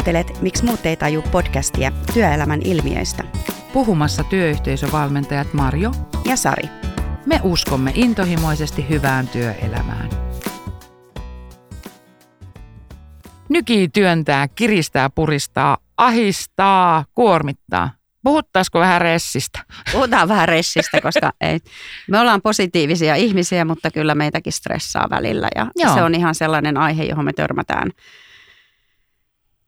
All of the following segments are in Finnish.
Kuuntelet Miksi muut ei taju podcastia työelämän ilmiöistä. Puhumassa työyhteisövalmentajat Marjo ja Sari. Me uskomme intohimoisesti hyvään työelämään. Nykii työntää, kiristää, puristaa, ahistaa, kuormittaa. Puhuttaisiko vähän ressistä? Puhutaan vähän ressistä, koska ei. me ollaan positiivisia ihmisiä, mutta kyllä meitäkin stressaa välillä. Ja Joo. se on ihan sellainen aihe, johon me törmätään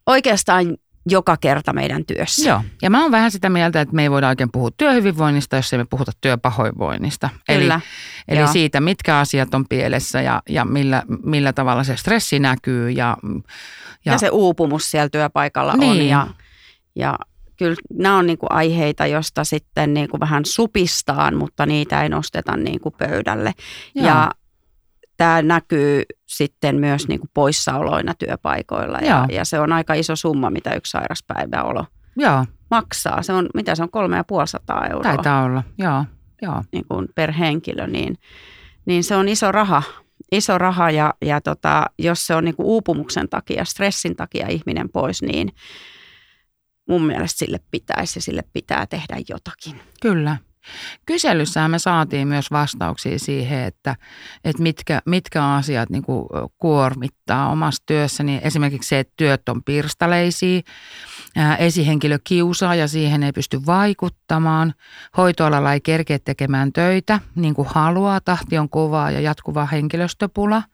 oikeastaan joka kerta meidän työssä. Joo, ja mä oon vähän sitä mieltä, että me ei voida oikein puhua työhyvinvoinnista, jos ei me puhuta työpahoinvoinnista. Kyllä. Eli, eli siitä, mitkä asiat on pielessä ja, ja millä, millä tavalla se stressi näkyy. Ja, ja, ja se uupumus siellä työpaikalla niin. on. Ja, ja kyllä nämä on niinku aiheita, josta sitten niinku vähän supistaan, mutta niitä ei nosteta niinku pöydälle. Joo. Ja tämä näkyy sitten myös niin kuin poissaoloina työpaikoilla ja, ja se on aika iso summa, mitä yksi sairaspäiväolo Joo. maksaa. Se on, mitä se on, kolme ja puoli sataa euroa. Taitaa olla, joo. joo. Niin kuin per henkilö, niin, niin se on iso raha. Iso raha ja, ja tota, jos se on niin kuin uupumuksen takia, stressin takia ihminen pois, niin mun mielestä sille pitäisi ja sille pitää tehdä jotakin. Kyllä. Kyselyssähän me saatiin myös vastauksia siihen, että, että mitkä, mitkä asiat niin kuin kuormittaa omassa työssä. Niin esimerkiksi se, että työt on pirstaleisia, esihenkilö kiusaa ja siihen ei pysty vaikuttamaan. Hoitoalalla ei kerkeä tekemään töitä niin kuin haluaa, tahti on kovaa ja jatkuva henkilöstöpula –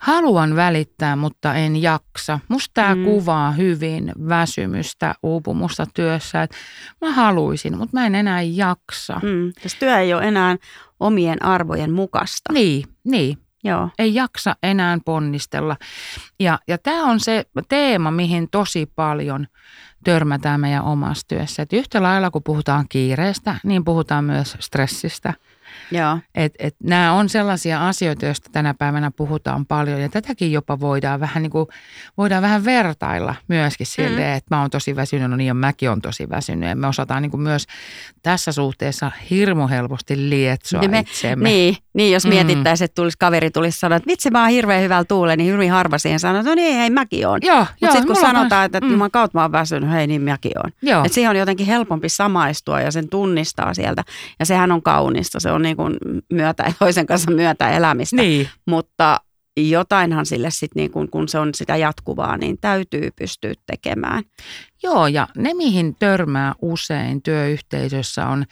haluan välittää, mutta en jaksa. Musta tämä mm. kuvaa hyvin väsymystä, uupumusta työssä, että mä haluaisin, mutta mä en enää jaksa. Mm. Jos työ ei ole enää omien arvojen mukaista. Niin, niin. Joo. Ei jaksa enää ponnistella. Ja, ja tämä on se teema, mihin tosi paljon törmätään meidän omassa työssä. Et yhtä lailla kun puhutaan kiireestä, niin puhutaan myös stressistä – Joo. Et, et nämä on sellaisia asioita, joista tänä päivänä puhutaan paljon ja tätäkin jopa voidaan vähän, niin kuin, voidaan vähän vertailla myöskin sille, mm. että mä oon tosi väsynyt, no niin ja mäkin on tosi väsynyt ja me osataan niin kuin myös tässä suhteessa hirmu helposti lietsoa niin me, itsemme. Niin, niin, jos mm. mietittäisiin, että tulisi, kaveri tulisi sanoa, että vitsi mä oon hirveän hyvällä tuule, niin hyvin harva siihen sanoo, että no niin, hei mäkin oon. Mutta sitten kun sanotaan, että, että mm. juman kautta mä oon väsynyt, hei niin mäkin oon. Että siihen on jotenkin helpompi samaistua ja sen tunnistaa sieltä. Ja sehän on kaunista, se on niin kuin myötä, toisen kanssa myötä elämistä. Niin. Mutta jotainhan sille sitten, niin kun, kun se on sitä jatkuvaa, niin täytyy pystyä tekemään. Joo, ja ne mihin törmää usein työyhteisössä on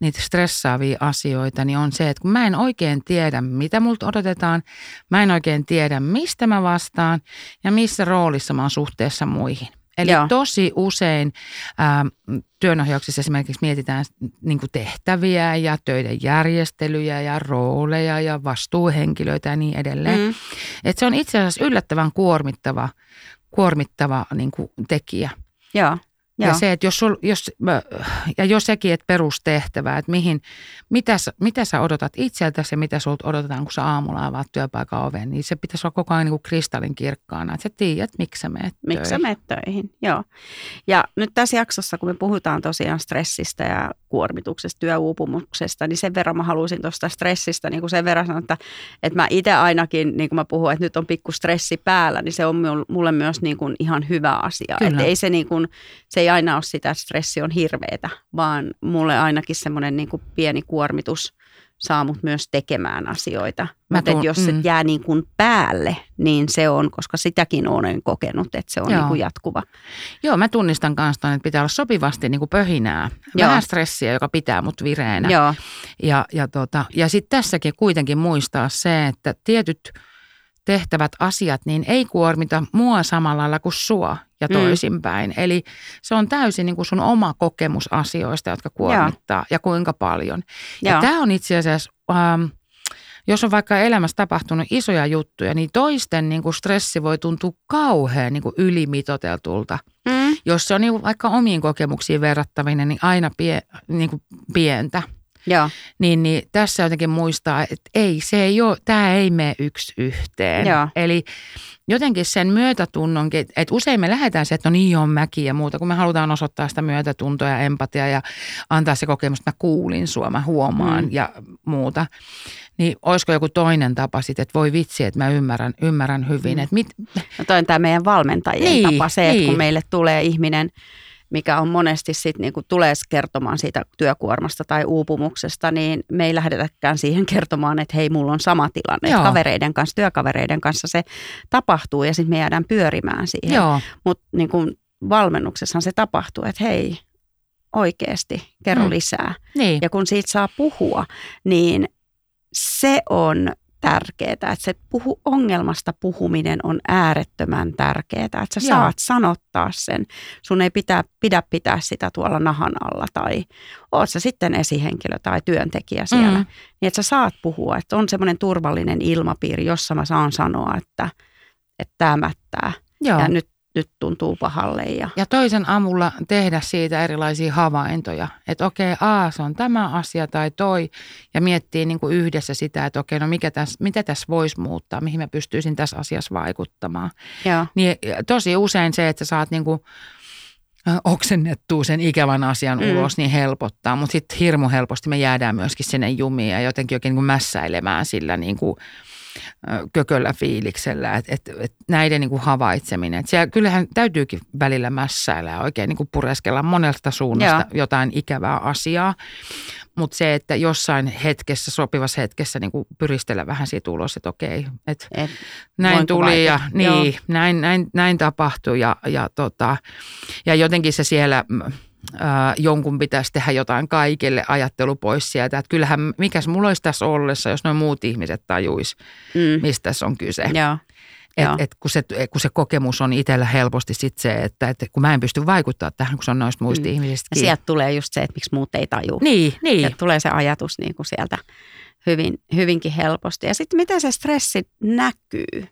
niitä stressaavia asioita, niin on se, että kun mä en oikein tiedä, mitä multa odotetaan, mä en oikein tiedä, mistä mä vastaan ja missä roolissa mä oon suhteessa muihin. Eli Joo. tosi usein ää, työnohjauksessa esimerkiksi mietitään niin tehtäviä ja töiden järjestelyjä ja rooleja ja vastuuhenkilöitä ja niin edelleen. Mm. Et se on itse asiassa yllättävän kuormittava, kuormittava niin tekijä. Joo. Ja se, että jos, sul, jos, ja jos sekin, että perustehtävä, että mihin, mitä, mitä sä odotat itseltäsi ja mitä sulta odotetaan, kun sä aamulla avaat työpaikan oven, niin se pitäisi olla koko ajan niin kuin kristallin kirkkaana, että sä tiedät, miksi sä menet Miksi sä menet töihin, joo. Ja nyt tässä jaksossa, kun me puhutaan tosiaan stressistä ja kuormituksesta, työuupumuksesta, niin sen verran mä haluaisin tuosta stressistä niin kuin sen verran sanoa, että, että mä itse ainakin, niin kuin mä puhun, että nyt on pikku stressi päällä, niin se on mulle myös niin kuin ihan hyvä asia. Että ei se, niin kuin, se ei aina ole sitä, että stressi on hirveetä, vaan mulle ainakin semmoinen niin kuin pieni kuormitus saa mut myös tekemään asioita. Mutta jos se mm. jää niin kuin päälle, niin se on, koska sitäkin olen kokenut, että se on niin kuin jatkuva. Joo, mä tunnistan kanssa, että pitää olla sopivasti niin kuin pöhinää. Joo. Vähän stressiä, joka pitää mut vireenä. Joo. Ja, ja, tota, ja sitten tässäkin kuitenkin muistaa se, että tietyt tehtävät asiat, niin ei kuormita mua samalla lailla kuin sua ja mm. toisinpäin. Mm. Eli se on täysin niin kuin sun oma kokemus asioista, jotka kuormittaa Joo. ja kuinka paljon. Joo. Ja tämä on itse asiassa, ähm, jos on vaikka elämässä tapahtunut isoja juttuja, niin toisten niin kuin stressi voi tuntua kauhean niin kuin ylimitoteltulta. Mm. Jos se on niin kuin vaikka omiin kokemuksiin verrattavinen, niin aina pie, niin kuin pientä. Joo. Niin, niin tässä jotenkin muistaa, että ei, se ei ole, tämä ei mene yksi yhteen. Joo. Eli jotenkin sen myötätunnonkin, että usein me lähdetään se, että no niin on mäki ja muuta, kun me halutaan osoittaa sitä myötätuntoa ja empatiaa ja antaa se kokemus, että mä kuulin sua, mä huomaan mm. ja muuta. Niin olisiko joku toinen tapa sitten, että voi vitsi, että mä ymmärrän, ymmärrän hyvin. Mm. Että mit... No toi on tämä meidän valmentajien Niin, tapa, se, että kun niin. meille tulee ihminen, mikä on monesti sitten niinku tulee kertomaan siitä työkuormasta tai uupumuksesta, niin me ei lähdetäkään siihen kertomaan, että hei, mulla on sama tilanne. Joo. Kavereiden kanssa, työkavereiden kanssa se tapahtuu ja sitten me jäädään pyörimään siihen. Mutta niin valmennuksessahan se tapahtuu, että hei, oikeasti, kerro mm. lisää. niin. Ja kun siitä saa puhua, niin se on tärkeää, että se puhu, ongelmasta puhuminen on äärettömän tärkeää, että sä Joo. saat sanottaa sen. Sun ei pitää, pidä pitää sitä tuolla nahan alla tai oot sä sitten esihenkilö tai työntekijä siellä. Mm. Mm. Niin että sä saat puhua, että on semmoinen turvallinen ilmapiiri, jossa mä saan sanoa, että, että tämä mättää Joo. ja nyt, nyt tuntuu pahalle. Ja, Ja toisen avulla tehdä siitä erilaisia havaintoja, että okei, a, se on tämä asia tai toi, ja miettii niin kuin yhdessä sitä, että okei, no mikä tässä, mitä tässä voisi muuttaa, mihin mä pystyisin tässä asiassa vaikuttamaan. ja, Niin tosi usein se, että sä saat niin kuin oksennettua sen ikävän asian Mm. ulos, niin helpottaa. Mutta sitten hirmu helposti me jäädään myöskin sinne jumiin ja jotenkin oikein niin kuin mässäilemään sillä niin kuin kököllä fiiliksellä, että et, et näiden niin kuin havaitseminen. Et siellä kyllähän täytyykin välillä mässäillä ja oikein niin kuin pureskella monelta suunnasta Joo. jotain ikävää asiaa. Mutta se, että jossain hetkessä, sopivassa hetkessä niin kuin pyristellä vähän siitä ulos, että okei, että et, näin tuli ja vaikuttaa? niin, Joo. näin, näin, näin tapahtui ja, ja, tota, ja jotenkin se siellä ää, jonkun pitäisi tehdä jotain kaikille ajattelu pois sieltä. Että kyllähän, mikäs mulla olisi tässä ollessa, jos noin muut ihmiset tajuis, mm, mistä tässä on kyse. joo, Et, et kun, se, kun se kokemus on itsellä helposti sit se, että, että kun mä en pysty vaikuttaa tähän, kun se on noista muista Mm. ihmisistä Ja kiinni. sieltä tulee just se, että miksi muut ei tajua. Niin, niin. Sieltä tulee se ajatus niin kuin sieltä hyvin, hyvinkin helposti. Ja sitten miten se stressi näkyy?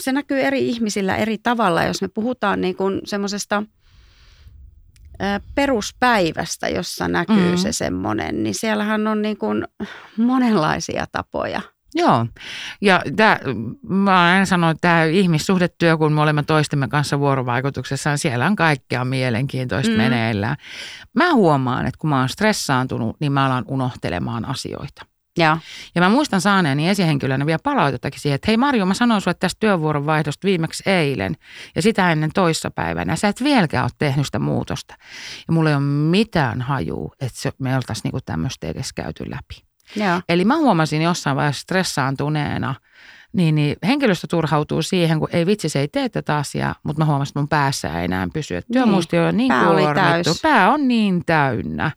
Se näkyy eri ihmisillä eri tavalla. Jos me puhutaan niin kuin semmoisesta peruspäivästä, jossa näkyy Mm. se semmoinen, niin siellähän on niin kuin monenlaisia tapoja. Joo, ja tää, mä aina sanonut, että tämä ihmissuhdetyö, kun me olemme toistemme kanssa vuorovaikutuksessa, niin siellä on kaikkea mielenkiintoista. Mm. meneillään. Mä huomaan, että kun mä oon stressaantunut, niin mä alan unohtelemaan asioita. Ja, Ja mä muistan saaneeni esihenkilönä vielä palautettakin siihen, että hei Marjo, mä sanoin sulle tästä työvuoron vaihdosta viimeksi eilen ja sitä ennen toissapäivänä. Sä et vieläkään ole tehnyt sitä muutosta. Ja mulla ei ole mitään hajuu, että se, me oltaisiin niinku tämmöistä edes käyty läpi. ja, Eli mä huomasin jossain vaiheessa stressaantuneena, niin, niin henkilöstö turhautuu siihen, kun ei vitsi, se ei tee tätä asiaa, mutta mä huomasin, että mun päässä ei enää pysy. Että Niin. työmuisti on niin Pää kuormittu, pää on niin täynnä,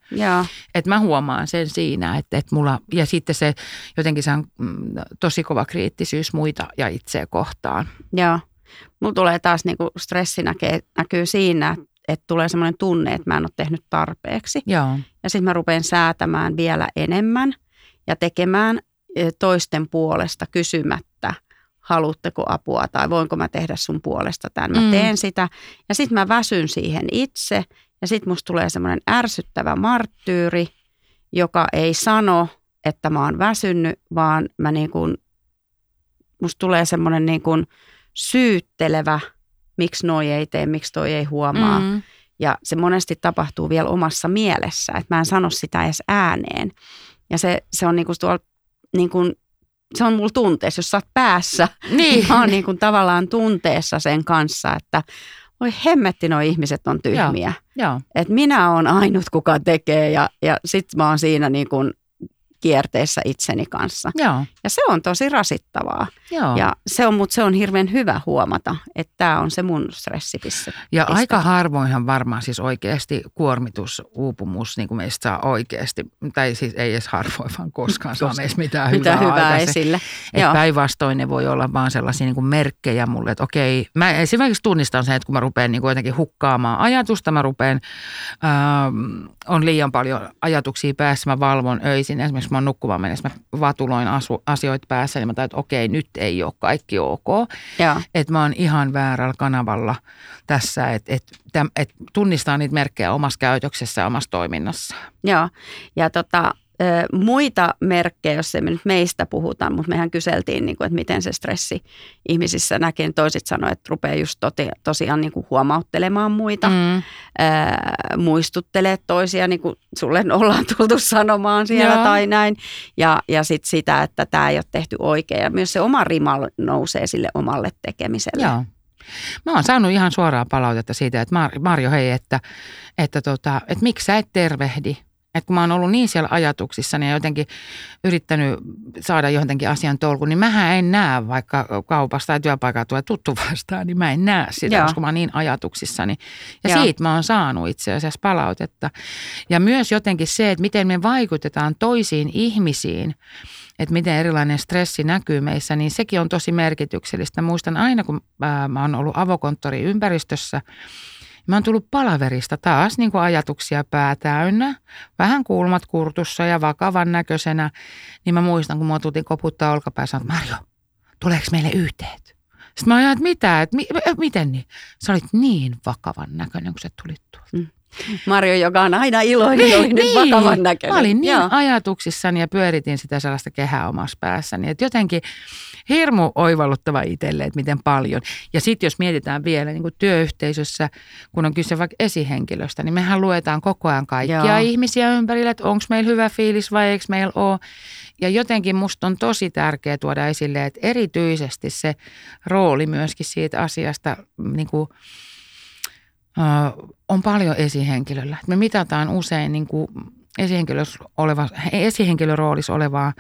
että mä huomaan sen siinä, että, että mulla, ja sitten se jotenkin se on mm, tosi kova kriittisyys muita ja itseä kohtaan. ja. Mulla tulee taas niin kuin stressi näkee, näkyy siinä, että tulee semmoinen tunne, että mä en ole tehnyt tarpeeksi. Joo, Ja sitten mä rupean säätämään vielä enemmän ja tekemään toisten puolesta kysymättä, haluatteko apua tai voinko mä tehdä sun puolesta tämän. Mä Mm. teen sitä ja sitten mä väsyn siihen itse ja sitten musta tulee semmoinen ärsyttävä marttyyri, joka ei sano, että mä oon väsynyt, vaan mä niin kuin, musta tulee semmoinen niin kuin syyttelevä, miksi noi ei tee, miksi toi ei huomaa. mm, Ja se monesti tapahtuu vielä omassa mielessä, että mä en sano sitä edes ääneen. Ja se, se on niinku tuolla, niinku, se on mulla tunteessa, jos sä oot päässä, niin, mä oon niinku tavallaan tunteessa sen kanssa, että voi hemmetti, nuo ihmiset on tyhmiä. joo, Että minä oon ainut, kuka tekee ja, ja sit mä oon siinä niinku kierteessä itseni kanssa. joo, Ja se on tosi rasittavaa. joo. Ja se on, mutta se on hirveän hyvä huomata, että tämä on se mun stressipiste. Ja aika harvoinhan varmaan siis oikeasti kuormitus, uupumus niin kuin meistä saa oikeasti, tai siis ei edes harvoin, vaan koskaan saa meistä mitään Mitä hyvää, hyvää aikaiseksi. esille. Päinvastoin ne voi olla vaan sellaisia niin kuin merkkejä mulle, että okei, mä esimerkiksi tunnistan sen, että kun mä rupean niin kuin jotenkin hukkaamaan ajatusta, mä rupean, ähm, on liian paljon ajatuksia päässä, mä valvon öisin, esimerkiksi mä oon nukkumaan mennessä, mä vatuloin asu, asioita päässä, niin mä tajun, että okei, nyt ei ole kaikki ok, että mä oon ihan väärällä kanavalla tässä, että et, täm- et tunnistaa niitä merkkejä omassa käytöksessä ja omassa toiminnassa. Joo, ja tota, muita merkkejä, jos ei me nyt meistä puhuta, mutta mehän kyseltiin, niin kuin, että miten se stressi ihmisissä näkee. Toiset sanoivat, että rupeaa just toti, tosiaan niin kuin huomauttelemaan muita, mm. ää, muistuttelee toisia, niin kuin sulle ollaan tultu sanomaan siellä Joo. tai näin. Ja, ja sitten sitä, että tämä ei ole tehty oikein. Ja myös se oma rima nousee sille omalle tekemiselle. Joo. Mä oon saanut ihan suoraa palautetta siitä, että Marjo, hei, että, että, tota, että miksi sä et tervehdi että kun mä oon ollut niin siellä ajatuksissa ja jotenkin yrittänyt saada johonkin asian tolkun, niin mähän en näe, vaikka kaupasta tai työpaikaa tulee tuttu vastaan, niin mä en näe sitä, Joo. koska mä oon niin ajatuksissani. Ja Joo. siitä mä oon saanut itse asiassa palautetta. Ja myös jotenkin se, että miten me vaikutetaan toisiin ihmisiin, että miten erilainen stressi näkyy meissä, niin sekin on tosi merkityksellistä. Muistan aina, kun mä oon ollut avokonttoriympäristössä, Mä oon tullut palaverista taas niin kuin ajatuksia pää täynnä, vähän kulmat kurtussa ja vakavan näköisenä. Niin mä muistan, kun mua tultiin koputtaa olkapäässä, että Marjo, tuleeko meille yhteet? Sitten mä ajan, että mitä, että mi, miten niin? Sä olit niin vakavan näköinen, kun sä tulit tuolta. Mm. Marjo, joka on aina iloinen, niin, oli niin, nyt vakavan näköinen. Mä olin niin Joo. ajatuksissani ja pyöritin sitä sellaista kehää omassa päässäni. Että jotenkin hirmu oivalluttava itselle, että miten paljon. Ja sitten jos mietitään vielä niin kuin työyhteisössä, kun on kyse vaikka esihenkilöstä, niin mehän luetaan koko ajan kaikkia Joo. ihmisiä ympärillä, että onko meillä hyvä fiilis vai eikö meillä ole. Ja jotenkin musta on tosi tärkeää tuoda esille, että erityisesti se rooli myöskin siitä asiasta niin kuin, on paljon esihenkilöllä. Me mitataan usein niin kuin oleva, esihenkilöroolissa olevaa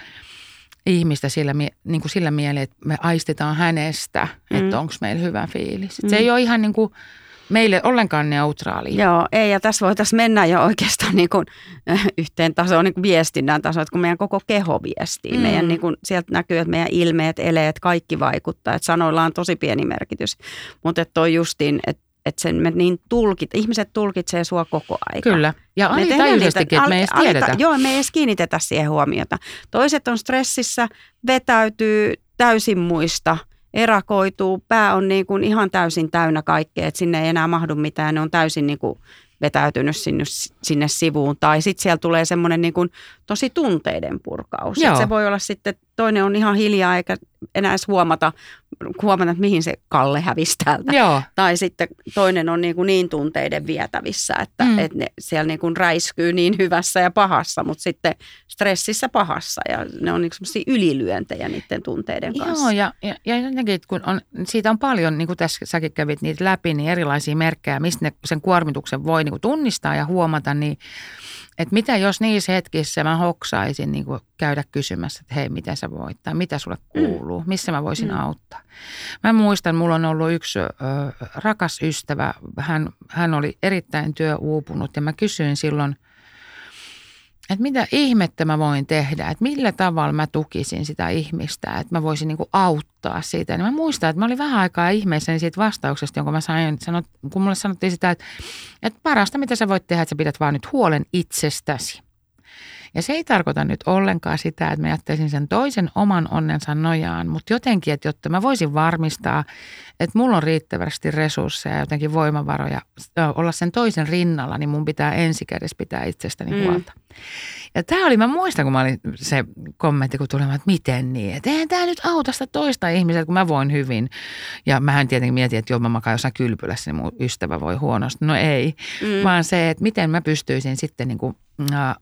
ihmistä sillä, niin kuin sillä mielellä, että me aistetaan hänestä, mm. että onko meillä hyvä fiilis. Mm. Se ei ole ihan niin kuin meille ollenkaan neutraali. Joo, ei ja tässä voitaisiin mennä jo oikeastaan niin kuin, yhteen tasoon, niin kuin viestinnän tasoon, että kun meidän koko keho viestii. Mm. Meidän, niin kuin, sieltä näkyy, että meidän ilmeet, eleet, kaikki vaikuttaa. Että sanoilla on tosi pieni merkitys, mutta että toi justiin, että että sen me niin tulkit, ihmiset tulkitsee sua koko aika. Kyllä, ja alitajuisestikin, että me ei edes tiedetä. Alita, joo, me ei edes kiinnitetä siihen huomiota. Toiset on stressissä, vetäytyy täysin muista, erakoituu, pää on niin kuin ihan täysin täynnä kaikkea, että sinne ei enää mahdu mitään, ne on täysin niin kuin vetäytynyt sinne, sinne sivuun. Tai sitten siellä tulee semmoinen niin kuin tosi tunteiden purkaus. Se voi olla sitten, toinen on ihan hiljaa eikä enää edes huomata, huomata että mihin se Kalle hävisi täältä. Joo. Tai sitten toinen on niin, kuin niin tunteiden vietävissä, että, mm. että ne siellä niin kuin räiskyy niin hyvässä ja pahassa, mutta sitten stressissä pahassa. Ja ne on niin semmoisia ylilyöntejä niiden tunteiden kanssa. Joo, ja, ja, ja jotenkin, kun on, siitä on paljon, niin kuin tässä säkin kävit niitä läpi, niin erilaisia merkkejä, mistä ne, sen kuormituksen voi niin kuin tunnistaa ja huomata, niin että mitä jos niissä hetkissä mä hoksaisin niin kuin käydä kysymässä, että hei, mitä sä voit tai mitä sulle mm. kuuluu, missä mä voisin mm. auttaa. Mä muistan, mulla on ollut yksi ö, rakas ystävä, hän, hän oli erittäin työuupunut ja mä kysyin silloin – että mitä ihmettä mä voin tehdä, että millä tavalla mä tukisin sitä ihmistä, että mä voisin niin kuin auttaa siitä. Niin mä muistan, että mä olin vähän aikaa ihmeessäni siitä vastauksesta, jonka mä sain, sanot, kun mulle sanottiin sitä, että, että parasta mitä sä voit tehdä, että sä pidät vaan nyt huolen itsestäsi. Ja se ei tarkoita nyt ollenkaan sitä, että mä jättäisin sen toisen oman onnensa nojaan, mutta jotenkin, että jotta mä voisin varmistaa, että mulla on riittävästi resursseja ja jotenkin voimavaroja olla sen toisen rinnalla, niin mun pitää ensikädessä pitää itsestäni mm. huolta. Ja tämä oli, mä muistan, kun mä olin se kommentti, kun tuli, että miten niin, että eihän tämä nyt auta sitä toista ihmistä, kun mä voin hyvin. Ja mähän tietenkin mietin, että joo, mä makaan jossain kylpylässä, niin mun ystävä voi huonosti. No ei, mm. vaan se, että miten mä pystyisin sitten niin kuin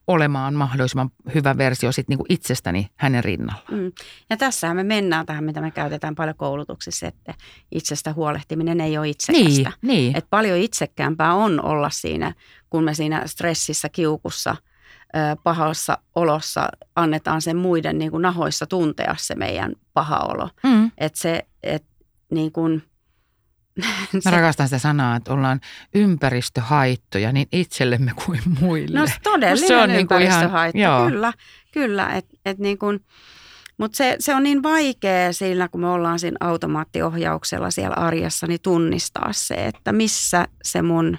olemaan mahdollisimman hyvä versio sit niinku itsestäni hänen rinnalla. Mm. Ja tässähän me mennään tähän, mitä me käytetään paljon koulutuksissa, että itsestä huolehtiminen ei ole itsekästä. Niin, niin. Et paljon itsekkäämpää on olla siinä, kun me siinä stressissä, kiukussa, pahassa olossa annetaan sen muiden niin kuin nahoissa tuntea se meidän paha olo. Mm. Että se, että niin kuin – Mä rakastan sitä sanaa, että ollaan ympäristöhaittoja niin itsellemme kuin muille. No todellinen se on niinku ympäristöhaitto, niin ihan, kyllä. kyllä et, et niin kuin, mutta se, se on niin vaikea siinä, kun me ollaan siinä automaattiohjauksella siellä arjessa, niin tunnistaa se, että missä se mun,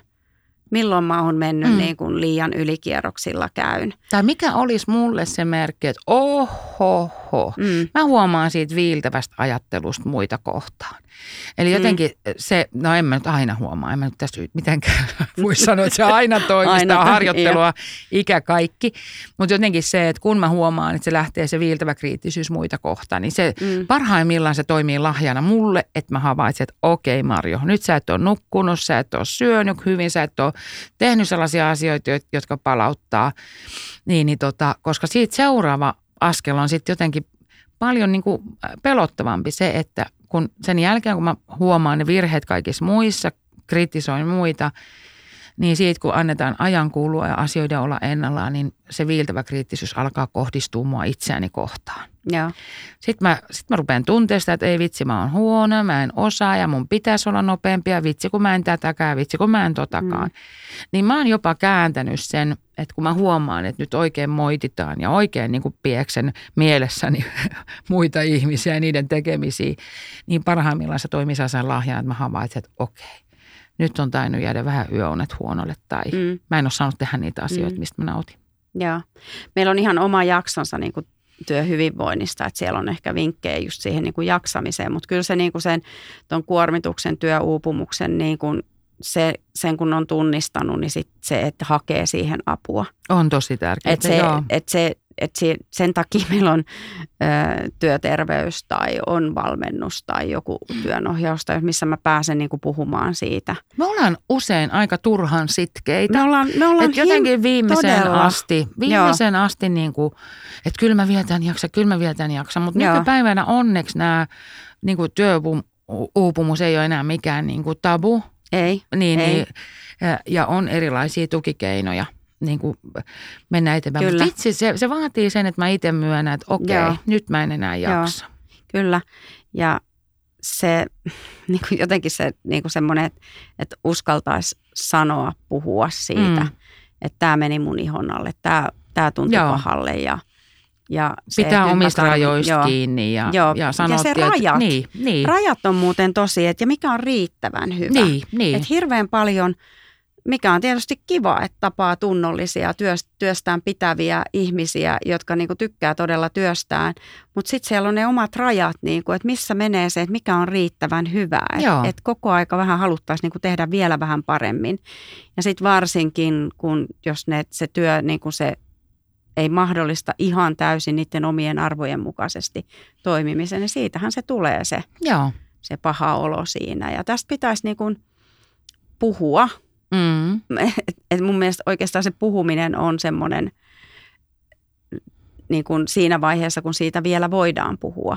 milloin mä oon mennyt mm. niin kuin liian ylikierroksilla käyn. Tai mikä olisi mulle se merkki, että oho, oho. Mm. Mä huomaan siitä viiltävästä ajattelusta muita kohtaan. Eli jotenkin mm. se, no en mä nyt aina huomaa, en mä nyt tässä mitenkään voi sanoa, että se aina toimii, sitä harjoittelua, ikä kaikki. Mutta jotenkin se, että kun mä huomaan, että se lähtee se viiltävä kriittisyys muita kohtaan, niin se mm. parhaimmillaan se toimii lahjana mulle, että mä havaitsen, että okei Marjo, nyt sä et ole nukkunut, sä et ole syönyt hyvin, sä et ole tehnyt sellaisia asioita, jotka palauttaa. Niin, niin tota, koska siitä seuraava askel on sitten jotenkin paljon niin kuin pelottavampi se, että kun sen jälkeen kun mä huomaan ne virheet kaikissa muissa, kritisoin muita, niin siitä kun annetaan ajan kuulua ja asioiden olla ennallaan, niin se viiltävä kriittisyys alkaa kohdistua mua itseäni kohtaan. Joo. Sitten mä, sit mä rupean tuntea sitä, että ei vitsi, mä oon huono, mä en osaa ja mun pitäisi olla nopeampia, vitsi kun mä en tätäkään, vitsi kun mä en totakaan. Mm. Niin mä oon jopa kääntänyt sen, että kun mä huomaan, että nyt oikein moititaan ja oikein niin kuin pieksen mielessäni muita ihmisiä ja niiden tekemisiä, niin parhaimmillaan se toimii sen lahjana, että mä havaitsen, että okei, nyt on tainnut jäädä vähän yöunet huonolle tai mm. mä en ole saanut tehdä niitä asioita, mm. mistä mä nautin. Joo. Meillä on ihan oma jaksonsa niin kuin työhyvinvoinnista, että siellä on ehkä vinkkejä just siihen niin kuin jaksamiseen, mutta kyllä se niin kuin sen ton kuormituksen, työuupumuksen niin kuin se, sen kun on tunnistanut, niin sit se, että hakee siihen apua. On tosi tärkeää, että se, joo. Et se, et se, sen takia meillä on ö, työterveys tai on valmennus tai joku työnohjaus tai missä mä pääsen niin kuin puhumaan siitä. Me ollaan usein aika turhan sitkeitä. Me ollaan, me ollaan Et jotenkin viimeisen todella. asti, viimeisen Joo. asti niin kuin, että kyllä mä vietän jaksa, kyllä mä vietän jaksa. Mutta nykypäivänä onneksi nämä niin kuin työuupumus ei ole enää mikään niin kuin tabu. Ei. Niin, ei. Niin, ja on erilaisia tukikeinoja niin kuin mennä eteenpäin. Mutta vitsi, se, se vaatii sen, että mä itse myönnän, että okei, Joo. nyt mä en enää jaksa. Joo. Kyllä. Ja se niin kuin jotenkin se niin kuin semmoinen, että, että uskaltaisi sanoa, puhua siitä, mm. että tämä meni mun ihon alle, tämä, tämä tuntui Joo. pahalle ja ja se, Pitää omista rajoista joo, kiinni ja, joo, ja Ja se rajat, niin, niin. rajat on muuten tosi, että ja mikä on riittävän hyvä. Niin, niin. Että hirveän paljon – mikä on tietysti kiva, että tapaa tunnollisia, työstään pitäviä ihmisiä, jotka niin kuin tykkää todella työstään. Mutta sitten siellä on ne omat rajat, niin kuin, että missä menee se, että mikä on riittävän hyvää. Että et koko aika vähän haluttaisiin niin kuin tehdä vielä vähän paremmin. Ja sitten varsinkin, kun jos ne, se työ, niin kuin se ei mahdollista ihan täysin niiden omien arvojen mukaisesti toimimisen, niin siitähän se tulee se, Joo. se paha olo siinä. Ja tästä pitäisi niin kuin puhua – Mm. Et, et mun mielestä oikeastaan se puhuminen on semmoinen niin kuin siinä vaiheessa, kun siitä vielä voidaan puhua.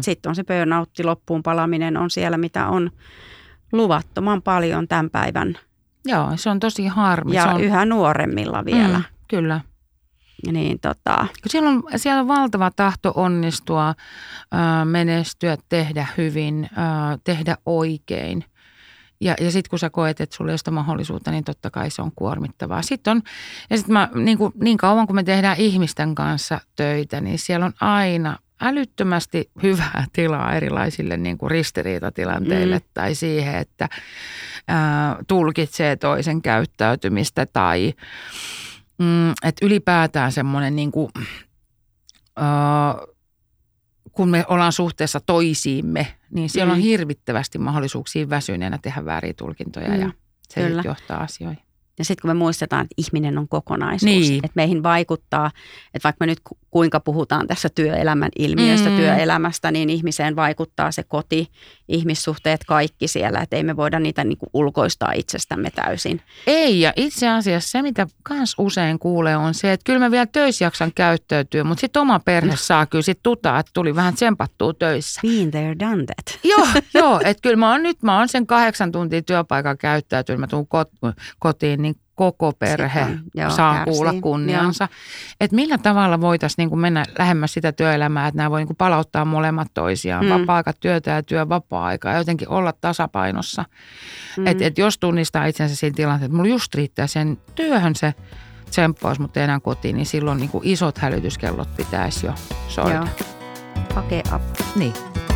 Sitten on se burnoutti, loppuun palaminen on siellä, mitä on luvattoman paljon tämän päivän. Joo, se on tosi harmi. Ja on... yhä nuoremmilla vielä. Mm, kyllä. Niin, tota. Siellä, on, siellä on valtava tahto onnistua, menestyä, tehdä hyvin, tehdä oikein – ja, ja sitten kun sä koet, että sulla ei ole sitä mahdollisuutta, niin totta kai se on kuormittavaa. Sitten on, ja sitten mä, niin, kuin, niin kauan kun me tehdään ihmisten kanssa töitä, niin siellä on aina älyttömästi hyvää tilaa erilaisille niin kuin ristiriitatilanteille mm. tai siihen, että ää, tulkitsee toisen käyttäytymistä tai mm, että ylipäätään semmoinen niin kuin, ää, kun me ollaan suhteessa toisiimme, niin siellä mm. on hirvittävästi mahdollisuuksia väsyneenä tehdä vääriä tulkintoja mm. ja se Kyllä. johtaa asioihin. Ja sitten kun me muistetaan, että ihminen on kokonaisuus, niin. että meihin vaikuttaa, että vaikka me nyt kuinka puhutaan tässä työelämän ilmiöstä, mm. työelämästä, niin ihmiseen vaikuttaa se koti, ihmissuhteet, kaikki siellä, että ei me voida niitä niin kuin ulkoistaa itsestämme täysin. Ei, ja itse asiassa se, mitä kans usein kuulee, on se, että kyllä mä vielä töissä jaksan käyttäytyä, mutta sitten oma perhe no. saa kyllä sitten tutaa, että tuli vähän tsempattua töissä. Been there, done that. joo, joo että kyllä mä oon nyt, mä oon sen kahdeksan tuntia työpaikan käyttäytynyt, mä tuun kotiin, niin koko perhe on, joo, saa kärsii. kuulla kunniansa. Että millä tavalla voitaisiin niin mennä lähemmäs sitä työelämää, että nämä voi niin palauttaa molemmat toisiaan, mm. vapaa-aika, työtä ja työ, vapaa-aika ja jotenkin olla tasapainossa. Mm. Että et jos tunnistaa itsensä siinä tilanteessa, että mulla just riittää sen työhön se tsemppaus, mutta enää kotiin, niin silloin niin isot hälytyskellot pitäisi jo soida. Joo. Hakee apua. Niin.